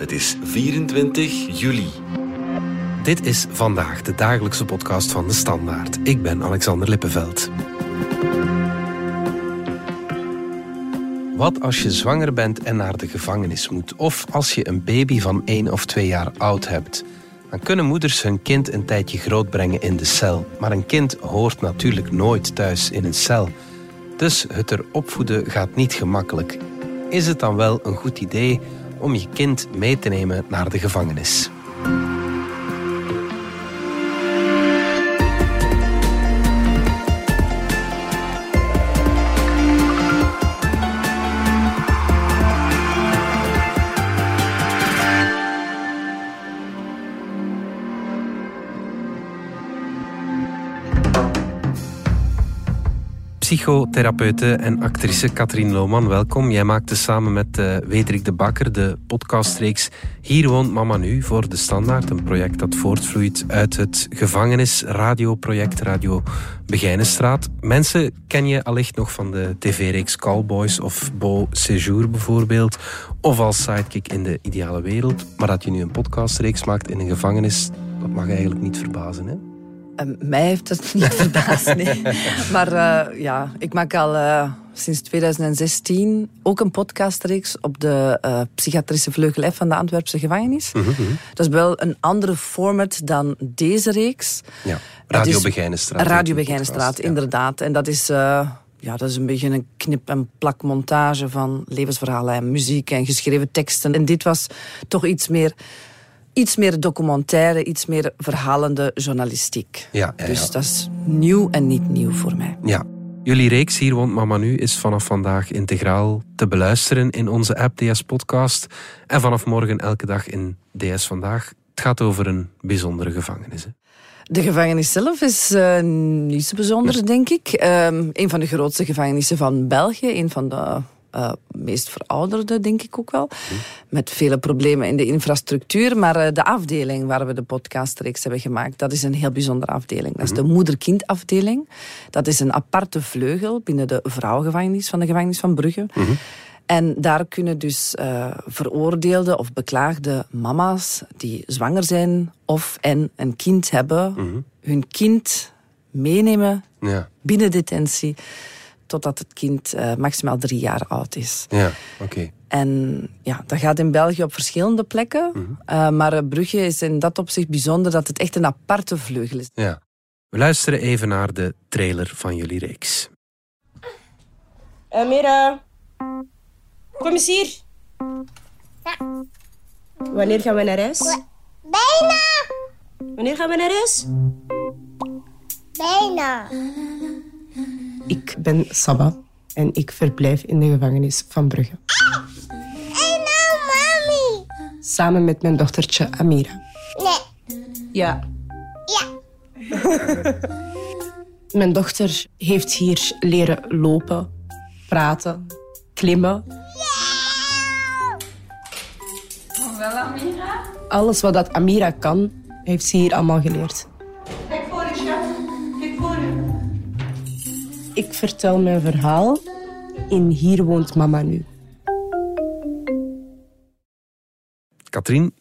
Het is 24 juli. Dit is vandaag de dagelijkse podcast van de Standaard. Ik ben Alexander Lippenveld. Wat als je zwanger bent en naar de gevangenis moet? Of als je een baby van 1 of 2 jaar oud hebt? Dan kunnen moeders hun kind een tijdje grootbrengen in de cel. Maar een kind hoort natuurlijk nooit thuis in een cel. Dus het er opvoeden gaat niet gemakkelijk. Is het dan wel een goed idee om je kind mee te nemen naar de gevangenis? Psychotherapeute en actrice Katrien Lohman, welkom. Jij maakte samen met uh, Wederik de Bakker de podcastreeks Hier woont mama nu voor de Standaard. Een project dat voortvloeit uit het gevangenisradioproject Radio Begijnenstraat. Mensen ken je allicht nog van de tv-reeks Callboys of Beau Séjour bijvoorbeeld. Of als sidekick in de ideale wereld. Maar dat je nu een podcastreeks maakt in een gevangenis, dat mag eigenlijk niet verbazen, hè? Uh, mij heeft het niet verbaasd, nee. Maar uh, ja, ik maak al uh, sinds 2016 ook een podcastreeks op de psychiatrische vleugel F van de Antwerpse gevangenis. Mm -hmm. Dat is wel een andere format dan deze reeks. Ja, Radio Begijnenstraat. Radio Begijnenstraat, inderdaad. En dat is ja, dat is een beetje een knip- en plakmontage van levensverhalen en muziek en geschreven teksten. En dit was toch iets meer iets meer documentaire, iets meer verhalende journalistiek. Ja, ja, dus dat is nieuw en niet nieuw voor mij. Ja. Jullie reeks Hier woont mama nu is vanaf vandaag integraal te beluisteren in onze app DS Podcast. En vanaf morgen elke dag in DS Vandaag. Het gaat over een bijzondere gevangenis. Hè? De gevangenis zelf is uh, niet zo bijzonder, denk ik. Um, een van de grootste gevangenissen van België. Een van de uh, meest verouderde, denk ik ook wel. Met vele problemen in de infrastructuur. Maar uh, de afdeling waar we de podcastreeks hebben gemaakt, dat is een heel bijzondere afdeling. Dat is de moeder-kindafdeling. Dat is een aparte vleugel binnen de vrouwengevangenis van de gevangenis van Brugge. En daar kunnen dus uh, veroordeelde of beklaagde mama's die zwanger zijn of en een kind hebben, hun kind meenemen ja. binnen detentie totdat het kind uh, maximaal drie jaar oud is. Ja, oké. En ja, dat gaat in België op verschillende plekken. Mm -hmm. uh, maar Brugge is in dat opzicht bijzonder dat het echt een aparte vleugel is. Ja. We luisteren even naar de trailer van jullie reeks. Uh, Mira, kom eens hier. Ja. Wanneer gaan we naar huis? Bijna. Wanneer gaan we naar huis? Bijna. Ik ben Saba en ik verblijf in de gevangenis van Brugge. En nou, mami. Samen met mijn dochtertje Amira. Nee. Ja. Ja. mijn dochter heeft hier leren lopen, praten, klimmen. Ja. Wel, Amira? Alles wat dat Amira kan, heeft ze hier allemaal geleerd. Ik vertel mijn verhaal in Hier woont mama nu. Katrien,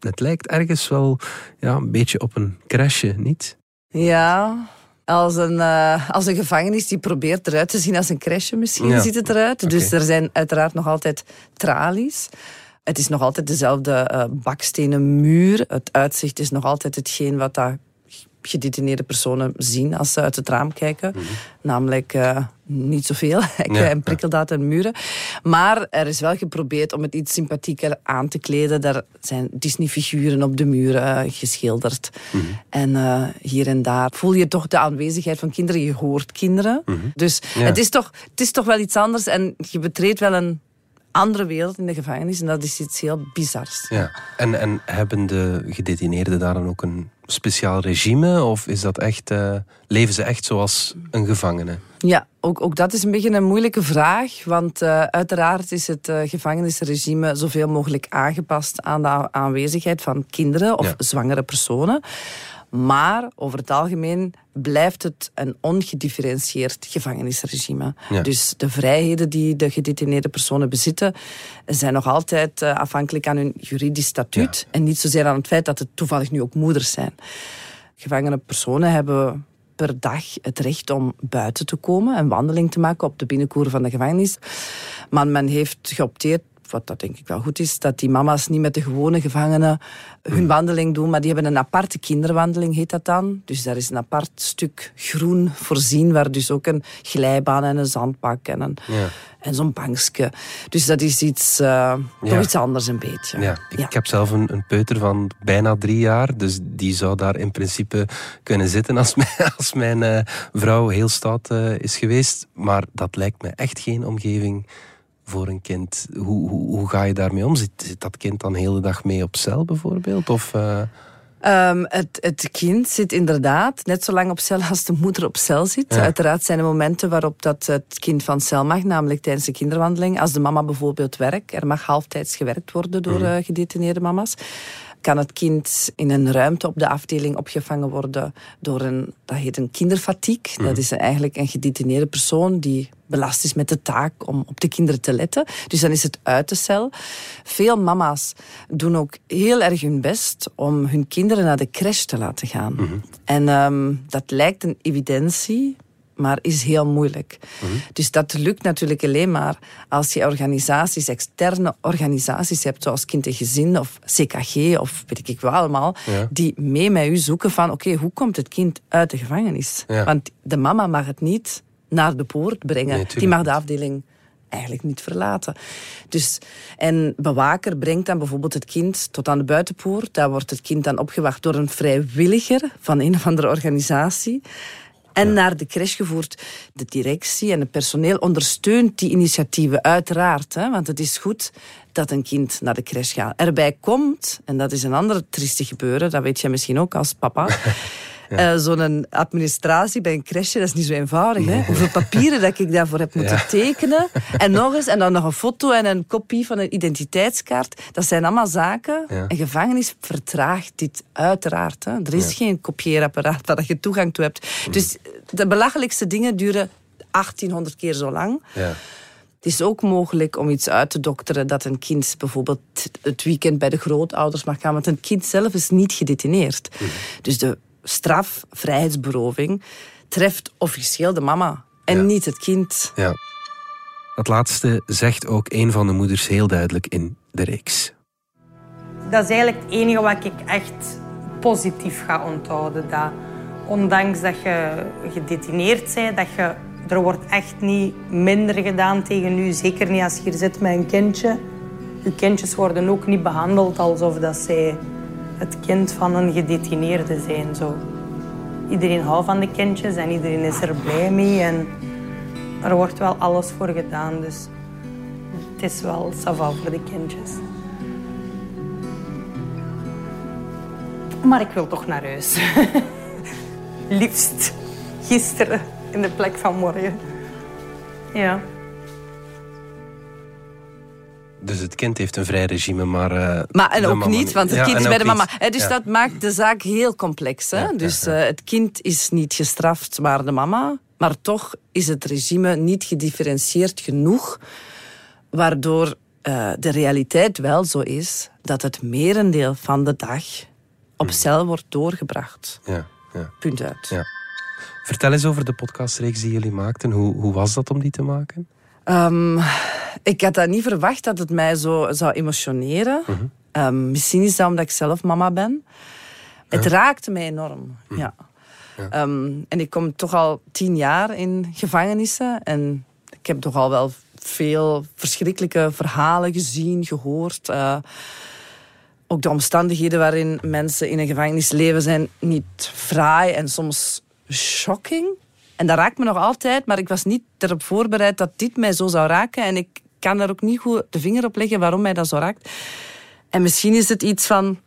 het lijkt ergens wel ja, een beetje op een crashje, niet? Ja, als een, uh, als een gevangenis die probeert eruit te zien als een crashje misschien ja. ziet het eruit. Okay. Dus er zijn uiteraard nog altijd tralies. Het is nog altijd dezelfde uh, bakstenen muur. Het uitzicht is nog altijd hetgeen wat daar gedetineerde personen zien als ze uit het raam kijken. Mm -hmm. Namelijk uh, niet zoveel, hekken ja, en prikkeldaad en muren. Maar er is wel geprobeerd om het iets sympathieker aan te kleden. Daar zijn Disney-figuren op de muren uh, geschilderd. Mm -hmm. En uh, hier en daar voel je toch de aanwezigheid van kinderen. Je hoort kinderen. Mm -hmm. Dus ja. het, is toch, het is toch wel iets anders. En je betreedt wel een andere wereld in de gevangenis. En dat is iets heel bizars. Ja. En, en hebben de gedetineerden daar dan ook een speciaal regime? Of is dat echt, uh, leven ze echt zoals een gevangene? Ja, ook, ook dat is een beetje een moeilijke vraag. Want uh, uiteraard is het uh, gevangenisregime zoveel mogelijk aangepast aan de aanwezigheid van kinderen of ja. zwangere personen. Maar over het algemeen blijft het een ongedifferentieerd gevangenisregime. Ja. Dus de vrijheden die de gedetineerde personen bezitten, zijn nog altijd eh, afhankelijk aan hun juridisch statuut. En niet zozeer aan het feit dat het toevallig nu ook moeders zijn. Gevangene personen hebben per dag het recht om buiten te komen en wandeling te maken op de binnenkoer van de gevangenis. Maar men heeft geopteerd, wat dat denk ik wel goed is, dat die mama's niet met de gewone gevangenen hun wandeling doen, maar die hebben een aparte kinderwandeling, heet dat dan. Dus daar is een apart stuk groen voorzien, waar dus ook een glijbaan en een zandbak en, een, Ja. en zo'n bankje. Dus dat is iets, eh, toch iets anders een beetje. Ja, ik, ik heb zelf een, een peuter van bijna drie jaar, dus die zou daar in principe kunnen zitten als mijn, als mijn eh, vrouw heel stout eh, is geweest. Maar dat lijkt me echt geen omgeving voor een kind. Hoe, hoe, hoe ga je daarmee om? Zit, zit dat kind dan de hele dag mee op cel bijvoorbeeld? Of, eh, Ehm, het, het kind zit inderdaad net zo lang op cel als de moeder op cel zit. Ja. Uiteraard zijn er momenten waarop dat het kind van cel mag, namelijk tijdens de kinderwandeling. Als de mama bijvoorbeeld werkt, er mag halftijds gewerkt worden door eh, gedetineerde mama's. Kan het kind in een ruimte op de afdeling opgevangen worden door een, dat heet een kinderfatiek. Dat is eigenlijk een gedetineerde persoon die belast is met de taak om op de kinderen te letten. Dus dan is het uit de cel. Veel mama's doen ook heel erg hun best om hun kinderen naar de crash te laten gaan. En ehm, dat lijkt een evidentie, maar is heel moeilijk. Dus dat lukt natuurlijk alleen maar als je organisaties, externe organisaties hebt, zoals Kind en Gezin of CKG of weet ik wel allemaal, Ja. die mee met u zoeken van oké, hoe komt het kind uit de gevangenis? Ja. Want de mama mag het niet naar de poort brengen. Nee, die mag de afdeling eigenlijk niet verlaten. Dus, en bewaker brengt dan bijvoorbeeld het kind tot aan de buitenpoort. Daar wordt het kind dan opgewacht door een vrijwilliger van een of andere organisatie. En naar de crash gevoerd. De directie en het personeel ondersteunt die initiatieven uiteraard. Hè, want het is goed dat een kind naar de crash gaat. Erbij komt, en dat is een ander trieste gebeuren, dat weet jij misschien ook als papa. eh, Zo'n administratie bij een crashje, dat is niet zo eenvoudig. Hè? Hoeveel papieren dat ik daarvoor heb moeten Ja. tekenen. En nog eens, en dan nog een foto en een kopie van een identiteitskaart. Dat zijn allemaal zaken. Ja. Een gevangenis vertraagt dit uiteraard. Hè? Er is geen kopieerapparaat waar je toegang toe hebt. Dus de belachelijkste dingen duren 1800 keer zo lang. ja. Het is ook mogelijk om iets uit te dokteren dat een kind bijvoorbeeld het weekend bij de grootouders mag gaan, want een kind zelf is niet gedetineerd. Dus de straf, vrijheidsberoving, treft officieel de mama en Ja. niet het kind. ja. Dat laatste zegt ook een van de moeders heel duidelijk in de reeks. Dat is eigenlijk het enige wat ik echt positief ga onthouden. Dat ondanks dat je gedetineerd bent, dat je, er wordt echt niet minder gedaan tegen u. Zeker niet als je hier zit met een kindje. Je kindjes worden ook niet behandeld alsof dat zij het kind van een gedetineerde zijn. Zo. Iedereen houdt van de kindjes en iedereen is er blij mee. En er wordt wel alles voor gedaan. Dus het is wel sava voor de kindjes. Maar ik wil toch naar huis. Liefst gisteren in de plek van morgen. Ja. Dus het kind heeft een vrij regime, maar... eh, Maar en ook niet, want het Ja, kind is bij de mama. dus Ja. dat maakt de zaak heel complex. Hè? Ja, dus eh, het kind is niet gestraft, maar de mama. Maar toch is het regime niet gedifferentieerd genoeg, waardoor eh, de realiteit wel zo is dat het merendeel van de dag op Hmm. cel wordt doorgebracht. Ja, ja, Punt uit. ja. Vertel eens over de podcastreeks die jullie maakten. Hoe, hoe was dat om die te maken? Ehm, ik had dat niet verwacht dat het mij zo zou emotioneren. Ehm, misschien is dat omdat ik zelf mama ben. Het raakte mij enorm. Ja. Ehm, en ik kom toch al tien jaar in gevangenissen. En ik heb toch al wel veel verschrikkelijke verhalen gezien, gehoord. Eh, ook de omstandigheden waarin mensen in een gevangenis leven zijn niet fraai en soms shocking. En dat raakt me nog altijd, maar ik was niet erop voorbereid dat dit mij zo zou raken. En ik kan daar ook niet goed de vinger op leggen waarom mij dat zo raakt. En misschien is het iets van,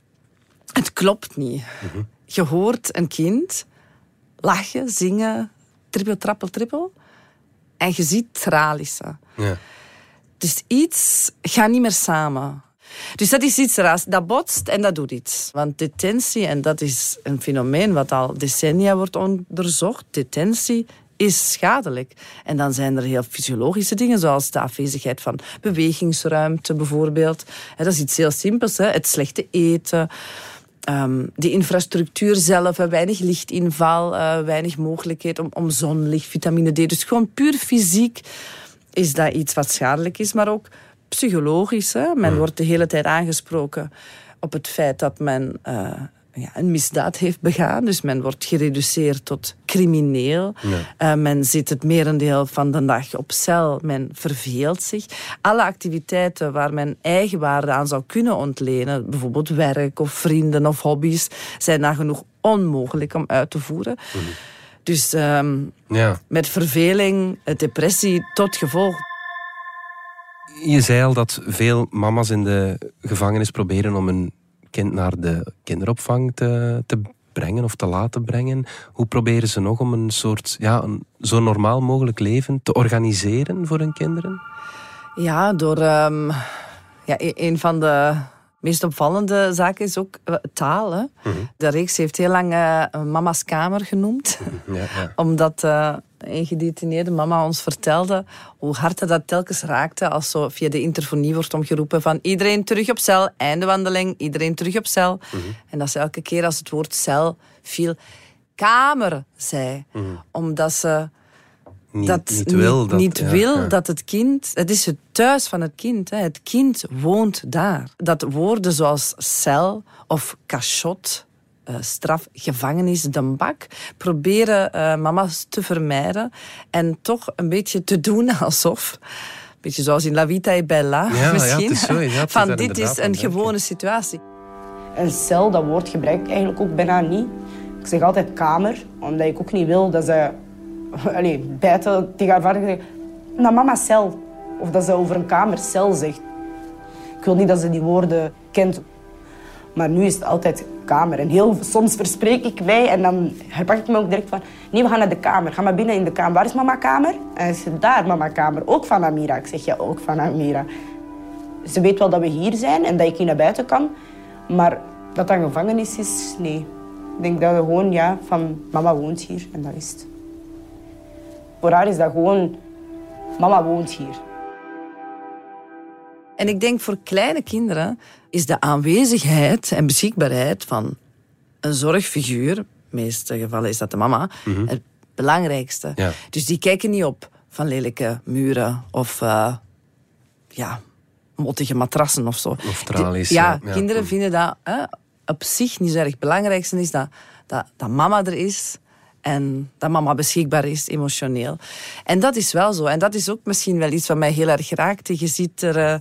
het klopt niet. Je hoort een kind lachen, zingen, trippel, trappel, trippel. En je ziet tralissen. Ja. Dus iets gaat niet meer samen. Dus dat is iets raars. Dat botst en dat doet iets. Want detentie, en dat is een fenomeen wat al decennia wordt onderzocht, detentie is schadelijk. En dan zijn er heel fysiologische dingen, zoals de afwezigheid van bewegingsruimte bijvoorbeeld. Dat is iets heel simpels, hè. het slechte eten. Ehm, die infrastructuur zelf, weinig lichtinval, eh, weinig mogelijkheid om, om zonlicht, vitamine D. Dus gewoon puur fysiek is dat iets wat schadelijk is, maar ook psychologisch. Hè. Men wordt de hele tijd aangesproken op het feit dat men eh, ja, een misdaad heeft begaan. Dus men wordt gereduceerd tot crimineel. Eh, men zit het merendeel van de dag op cel. Men verveelt zich. Alle activiteiten waar men eigenwaarde aan zou kunnen ontlenen, bijvoorbeeld werk of vrienden of hobby's, zijn nagenoeg onmogelijk om uit te voeren. Dus ehm, Ja. met verveling, depressie tot gevolg. Je zei al dat veel mama's in de gevangenis proberen om hun kind naar de kinderopvang te, te brengen of te laten brengen. Hoe proberen ze nog om een soort ja, een zo normaal mogelijk leven te organiseren voor hun kinderen? Ja, door ehm, ja, e- een van de meest opvallende zaken is ook eh, taal. Hè. De reeks heeft heel lang eh, Mama's Kamer genoemd. Ja, ja. Omdat eh, een gedetineerde mama ons vertelde hoe hard dat, dat telkens raakte als zo via de interfonie wordt omgeroepen van iedereen terug op cel, einde wandeling, iedereen terug op cel. En dat ze elke keer als het woord cel viel, kamer zei. Omdat ze Niet, dat niet wil. Dat, niet ja, wil ja. dat het kind... Het is het thuis van het kind. Hè. Het kind woont daar. Dat woorden zoals cel of cachot, eh, straf, gevangenis, de bak, proberen eh, mama's te vermijden en toch een beetje te doen alsof... Een beetje zoals in La Vita e Bella, Ja, ja, misschien. het is zo, ja, van dit is een denken. gewone situatie. Een cel, dat woord gebruik ik eigenlijk ook bijna niet. Ik zeg altijd kamer, omdat ik ook niet wil dat ze allee, bijten tegen haar vader zeggen... Nou, mama cel. Of dat ze over een kamer cel zegt. Ik wil niet dat ze die woorden kent. Maar nu is het altijd kamer. En heel soms verspreek ik mij en dan herpak ik me ook direct van... Nee, we gaan naar de kamer. Ga maar binnen in de kamer. Waar is mama kamer? En hij zegt, daar mama kamer. Ook van Amira. Ik zeg, ja, ook van Amira. Ze weet wel dat we hier zijn en dat ik hier naar buiten kan. Maar dat dat een gevangenis is, nee. Ik denk dat we gewoon, ja, van mama woont hier en dat is het. Voor haar is dat gewoon, mama woont hier. En ik denk voor kleine kinderen is de aanwezigheid en beschikbaarheid van een zorgfiguur, in de meeste gevallen is dat de mama, het belangrijkste. Ja. Dus die kijken niet op van lelijke muren of eh, ja, mottige matrassen of zo. Of tralies, Die- ja, ja, ja. kinderen vinden dat hè, op zich niet zo erg. Het belangrijkste is dat, dat, dat mama er is en dat mama beschikbaar is, emotioneel. En dat is wel zo. En dat is ook misschien wel iets wat mij heel erg raakt. Je ziet er... eh,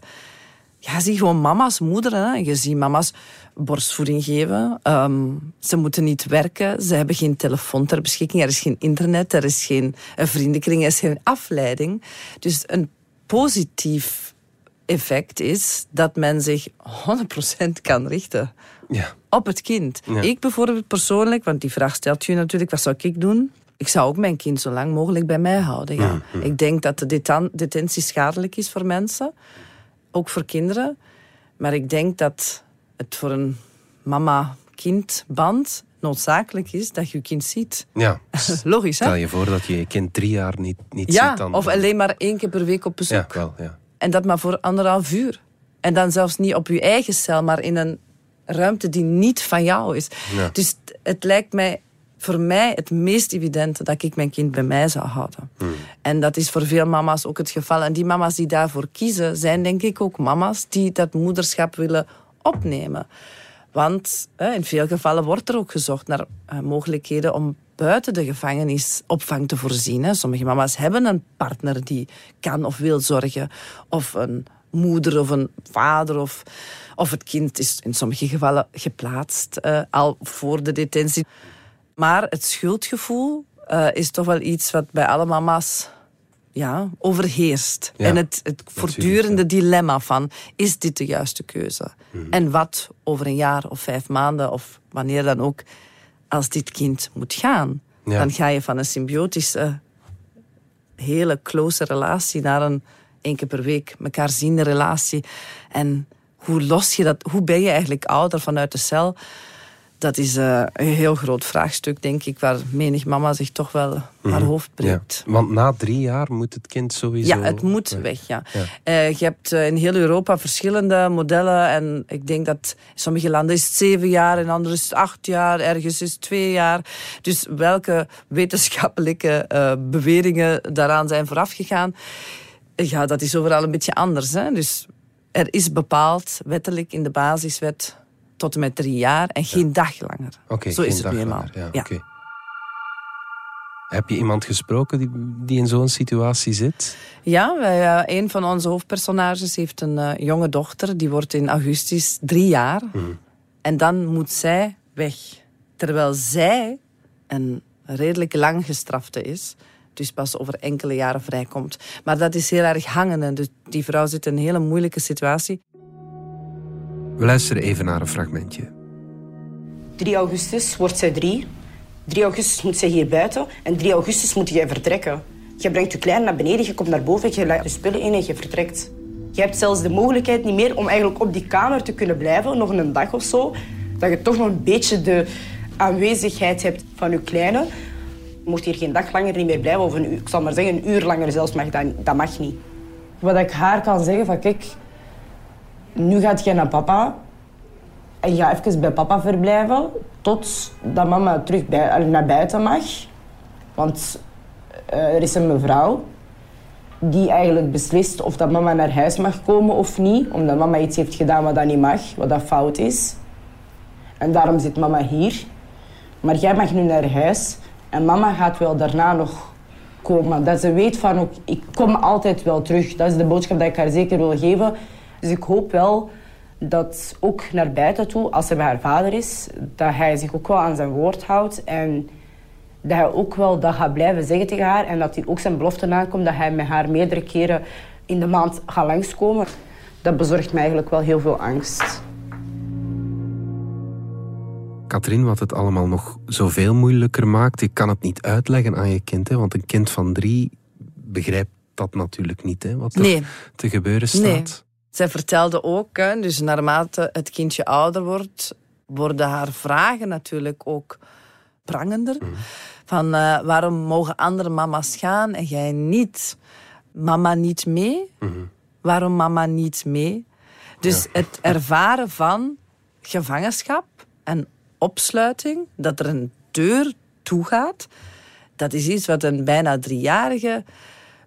ja, je ziet gewoon mama's, moederen. Je ziet mama's borstvoeding geven. Ehm, ze moeten niet werken. Ze hebben geen telefoon ter beschikking. Er is geen internet. Er is geen een vriendenkring. Er is geen afleiding. Dus een positief effect is dat men zich 100% kan richten Ja. Op het kind. Ja. Ik bijvoorbeeld persoonlijk, want die vraag stelt u natuurlijk, wat zou ik doen? Ik zou ook mijn kind zo lang mogelijk bij mij houden. Ja. Ik denk dat de detentie schadelijk is voor mensen, ook voor kinderen. Maar ik denk dat het voor een mama-kindband noodzakelijk is dat je je kind ziet. ja. Logisch, hè? Stel je voor dat je je kind drie jaar niet, niet Ja, ziet. Dan, of alleen maar één keer per week op bezoek. Ja, wel, ja. En dat maar voor anderhalf uur. En dan zelfs niet op je eigen cel, maar in een ruimte die niet van jou is. Ja. Dus het- lijkt mij voor mij het meest evidente dat ik mijn kind bij mij zou houden. En dat is voor veel mama's ook het geval. En die mama's die daarvoor kiezen, zijn denk ik ook mama's die dat moederschap willen opnemen. Want hè, in veel gevallen wordt er ook gezocht naar eh, mogelijkheden om buiten de gevangenis opvang te voorzien. Hè. Sommige mama's hebben een partner die kan of wil zorgen. Of een moeder of een vader. Of, of het kind is in sommige gevallen geplaatst eh, al voor de detentie. Maar het schuldgevoel eh, is toch wel iets wat bij alle mama's ja, overheerst. Ja, en het, het voortdurende dilemma van, is dit de juiste keuze? Mhm. En wat over een jaar of vijf maanden of wanneer dan ook, als dit kind moet gaan? Ja. Dan ga je van een symbiotische, hele close relatie naar een één keer per week elkaar ziende relatie. En hoe los je dat, hoe ben je eigenlijk ouder vanuit de cel? Dat is eh, een heel groot vraagstuk, denk ik, waar menig mama zich toch wel haar hoofd Mhm. Ja. breekt. Want na drie jaar moet het kind sowieso... Ja, het moet weg. Ja. Ja. Eh, je hebt eh, in heel Europa verschillende modellen. En ik denk dat in sommige landen is het zeven jaar, in andere is het acht jaar, ergens is het twee jaar. Dus welke wetenschappelijke beweringen daaraan zijn voorafgegaan, ja, dat is overal een beetje anders. Hè? Dus er is bepaald, wettelijk in de basiswet, tot en met drie jaar en geen dag langer. Oké, Zo is het nu eenmaal. Ja. Heb je iemand gesproken die, die in zo'n situatie zit? Ja, wij, eh, een van onze hoofdpersonages heeft een eh, jonge dochter. Die wordt in augustus drie jaar. En dan moet zij weg. Terwijl zij een redelijk lang gestrafte is. Dus pas over enkele jaren vrijkomt. Maar dat is heel erg hangende. Dus die vrouw zit in een hele moeilijke situatie. We luisteren even naar een fragmentje. 3 augustus wordt zij drie. 3 augustus moet zij hier buiten. En 3 augustus moet jij vertrekken. Je brengt je klein naar beneden, je komt naar boven, je legt je spullen in en je vertrekt. Je hebt zelfs de mogelijkheid niet meer om eigenlijk op die kamer te kunnen blijven, nog een dag of zo. Dat je toch nog een beetje de aanwezigheid hebt van je kleine. Mocht hier geen dag langer niet meer blijven, of een ik zal maar zeggen een uur langer zelfs, mag dat, dat mag niet. Wat ik haar kan zeggen van kijk, nu gaat jij naar papa, en ga even bij papa verblijven tot dat mama terug bij, naar buiten mag. Want eh, er is een mevrouw die eigenlijk beslist of dat mama naar huis mag komen of niet. Omdat mama iets heeft gedaan wat dat niet mag, wat dat fout is. En daarom zit mama hier. Maar jij mag nu naar huis en mama gaat wel daarna nog komen. Dat ze weet van, ook, ik kom altijd wel terug. Dat is de boodschap die ik haar zeker wil geven. Dus ik hoop wel dat ook naar buiten toe, als ze bij haar vader is, dat hij zich ook wel aan zijn woord houdt. En dat hij ook wel dat gaat blijven zeggen tegen haar. En dat hij ook zijn belofte nakomt dat hij met haar meerdere keren in de maand gaat langskomen. Dat bezorgt mij eigenlijk wel heel veel angst. Katrien, wat het allemaal nog zoveel moeilijker maakt, ik kan het niet uitleggen aan je kind, hè, want een kind van drie begrijpt dat natuurlijk niet, hè, wat er Nee. te gebeuren staat. Nee. Zij vertelde ook, hè, dus naarmate het kindje ouder wordt, worden haar vragen natuurlijk ook prangender. Van eh, waarom mogen andere mama's gaan en jij niet? Mama niet mee? Waarom mama niet mee? Dus het ervaren van gevangenschap en opsluiting, dat er een deur toegaat, dat is iets wat een bijna driejarige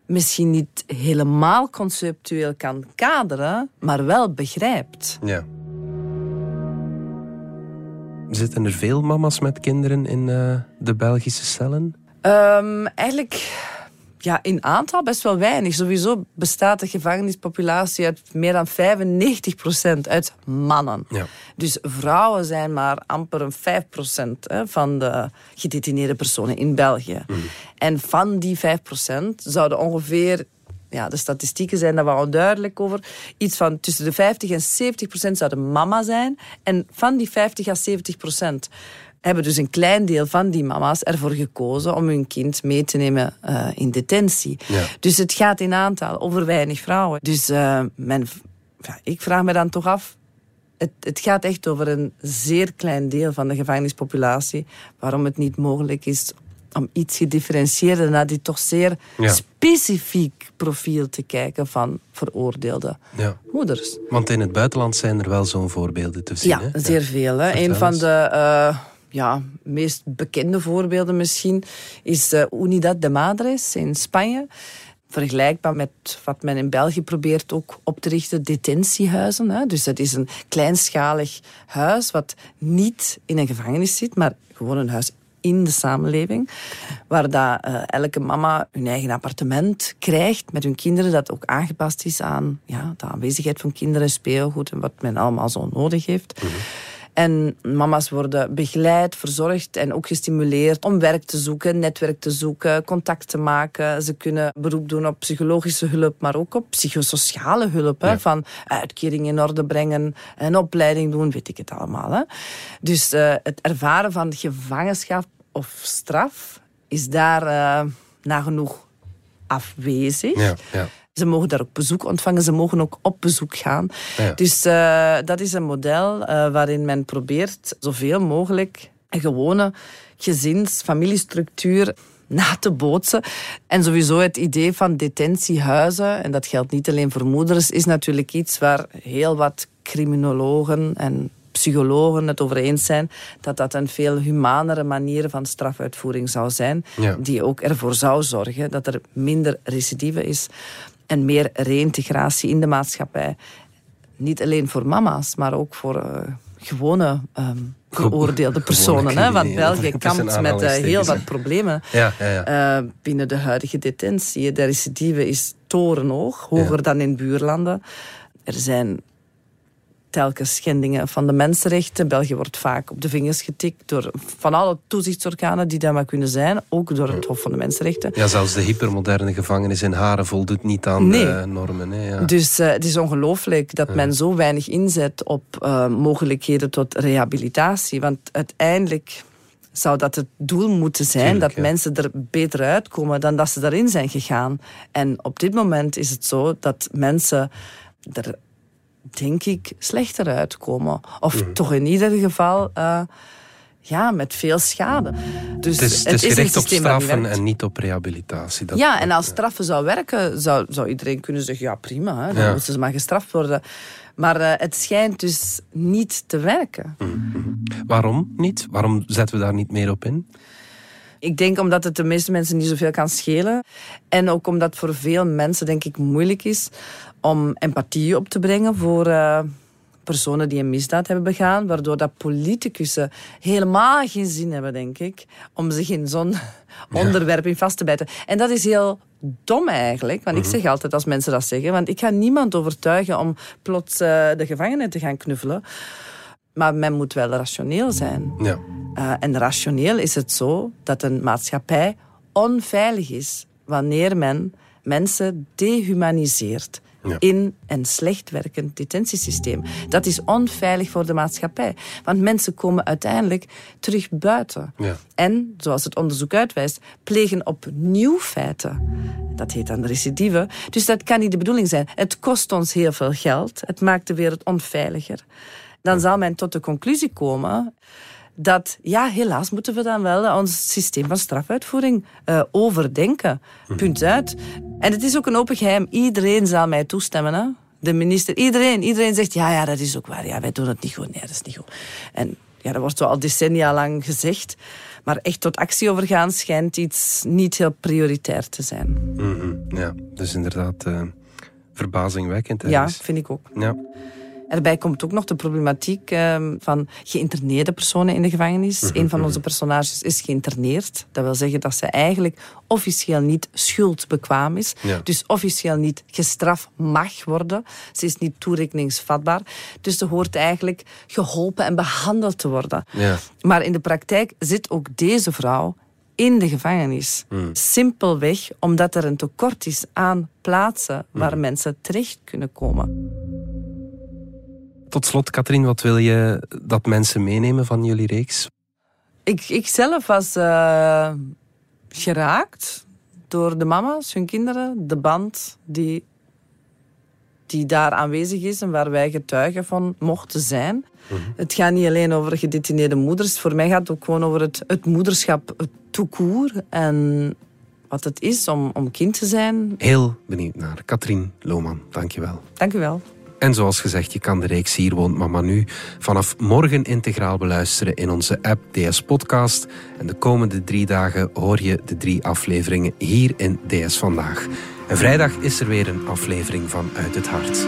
misschien niet helemaal conceptueel kan kaderen, maar wel begrijpt. Ja. Zitten er veel mama's met kinderen in eh, de Belgische cellen? Ehm, eigenlijk ja, in aantal best wel weinig. Sowieso bestaat de gevangenispopulatie uit meer dan 95% uit mannen. Ja. Dus vrouwen zijn maar amper een 5% hè, van de gedetineerde personen in België. En van die 5% zouden ongeveer, ja, de statistieken zijn daar wel onduidelijk over, iets van tussen de 50 en 70% zouden mama zijn. En van die 50 à 70% hebben dus een klein deel van die mama's ervoor gekozen om hun kind mee te nemen eh, in detentie. Ja. Dus het gaat in aantal over weinig vrouwen. Dus eh, ja, ik vraag me dan toch af, het, het gaat echt over een zeer klein deel van de gevangenispopulatie, waarom het niet mogelijk is om iets gedifferentieerder naar die toch zeer Ja. specifiek profiel te kijken van veroordeelde Ja. moeders. Want in het buitenland zijn er wel zo'n voorbeelden te zien. Ja, hè? zeer veel. Hè. Een van de eh, ja, meest bekende voorbeelden misschien is eh, Unidad de Madres in Spanje. Vergelijkbaar met wat men in België probeert ook op te richten, detentiehuizen. Hè. Dus dat is een kleinschalig huis wat niet in een gevangenis zit, maar gewoon een huis in de samenleving. Waar dat, eh, elke mama hun eigen appartement krijgt met hun kinderen. Dat ook aangepast is aan ja, de aanwezigheid van kinderen, speelgoed en wat men allemaal zo nodig heeft. En mama's worden begeleid, verzorgd en ook gestimuleerd om werk te zoeken, netwerk te zoeken, contact te maken. Ze kunnen beroep doen op psychologische hulp, maar ook op psychosociale hulp. Hè. Van uitkering in orde brengen, een opleiding doen, weet ik het allemaal. Hè. Dus eh, het ervaren van gevangenschap of straf is daar eh, nagenoeg afwezig. Ja, ja. Ze mogen daar ook bezoek ontvangen, ze mogen ook op bezoek gaan. Ja. Dus uh, dat is een model uh, waarin men probeert zoveel mogelijk een gewone gezins, familiestructuur na te bootsen. En sowieso het idee van detentiehuizen, en dat geldt niet alleen voor moeders, is natuurlijk iets waar heel wat criminologen en psychologen het over eens zijn dat dat een veel humanere manier van strafuitvoering zou zijn, Ja. die ook ervoor zou zorgen dat er minder recidive is en meer reïntegratie in de maatschappij. Niet alleen voor mama's, maar ook voor eh, gewone ehm geoordeelde personen. Hè? Want België kampt met eh, heel wat problemen Ja, ja, ja. eh, binnen de huidige detentie. De recidive is torenhoog, hoger dan in buurlanden. Er zijn telkens schendingen van de mensenrechten. België wordt vaak op de vingers getikt door van alle toezichtsorganen die daar maar kunnen zijn, ook door het Hof van de Mensenrechten. ja, zelfs de hypermoderne gevangenis in Haren voldoet niet aan Nee. de normen. Hè, ja. Dus eh, het is ongelooflijk dat men zo weinig inzet op eh, mogelijkheden tot rehabilitatie. Want uiteindelijk zou dat het doel moeten zijn Tuurlijk, dat ja. mensen er beter uitkomen dan dat ze daarin zijn gegaan. En op dit moment is het zo dat mensen er, denk ik, slechter uitkomen. Of Mhm. toch in ieder geval. eh, ja, met veel schade. Dus het is, het is een gericht op straffen en niet op rehabilitatie. Dat, Ja, en als straffen zou werken, zou, zou iedereen kunnen zeggen, ja prima, hè, dan Ja. moeten ze maar gestraft worden. Maar eh, het schijnt dus niet te werken. Waarom niet? Waarom zetten we daar niet meer op in? Ik denk omdat het de meeste mensen niet zoveel kan schelen. En ook omdat het voor veel mensen, denk ik, moeilijk is om empathie op te brengen voor eh, personen die een misdaad hebben begaan. Waardoor dat politicussen helemaal geen zin hebben, denk ik, om zich in zo'n onderwerp in vast te bijten. En dat is heel dom eigenlijk. Want ik zeg altijd als mensen dat zeggen, want ik ga niemand overtuigen om plots eh, de gevangenen te gaan knuffelen. Maar men moet wel rationeel zijn. Ja. Uh, en rationeel is het zo dat een maatschappij onveilig is wanneer men mensen dehumaniseert Ja. in een slecht werkend detentiesysteem. Dat is onveilig voor de maatschappij. Want mensen komen uiteindelijk terug buiten. Ja. En, zoals het onderzoek uitwijst, plegen opnieuw feiten. Dat heet dan recidive. Dus dat kan niet de bedoeling zijn. Het kost ons heel veel geld. Het maakt de wereld onveiliger. Dan zal men tot de conclusie komen dat, ja, helaas moeten we dan wel ons systeem van strafuitvoering eh, overdenken. Punt uit. En het is ook een open geheim. Iedereen zal mij toestemmen, hè? De minister, iedereen. Iedereen zegt, ja, ja, dat is ook waar. Ja, wij doen het niet goed. Nee, dat is niet goed. En ja, dat wordt zo al decennia lang gezegd. Maar echt tot actie overgaan schijnt iets niet heel prioritair te zijn. Mhm. ja, dus inderdaad eh, verbazingwekkend. Ja, vind ik ook. Ja. Erbij komt ook nog de problematiek ehm, van geïnterneerde personen in de gevangenis. Een van onze personages is geïnterneerd. Dat wil zeggen dat ze eigenlijk officieel niet schuldbekwaam is. Ja. Dus officieel niet gestraft mag worden. Ze is niet toerekeningsvatbaar. Dus ze hoort eigenlijk geholpen en behandeld te worden. Ja. Maar in de praktijk zit ook deze vrouw in de gevangenis. Simpelweg omdat er een tekort is aan plaatsen waar mensen terecht kunnen komen. Tot slot, Katrien, wat wil je dat mensen meenemen van jullie reeks? Ik, ik zelf was eh, geraakt door de mama's, hun kinderen, de band die, die daar aanwezig is en waar wij getuigen van mochten zijn. Het gaat niet alleen over gedetineerde moeders. Voor mij gaat het ook gewoon over het, het moederschap, het toekoer en wat het is om, om kind te zijn. Heel benieuwd naar. Katrien Lohman, dankjewel. Dank u wel. En zoals gezegd, je kan de reeks Hier woont mama nu vanaf morgen integraal beluisteren in onze app DS Podcast. En de komende drie dagen hoor je de drie afleveringen hier in DS Vandaag. En vrijdag is er weer een aflevering van Uit het Hart.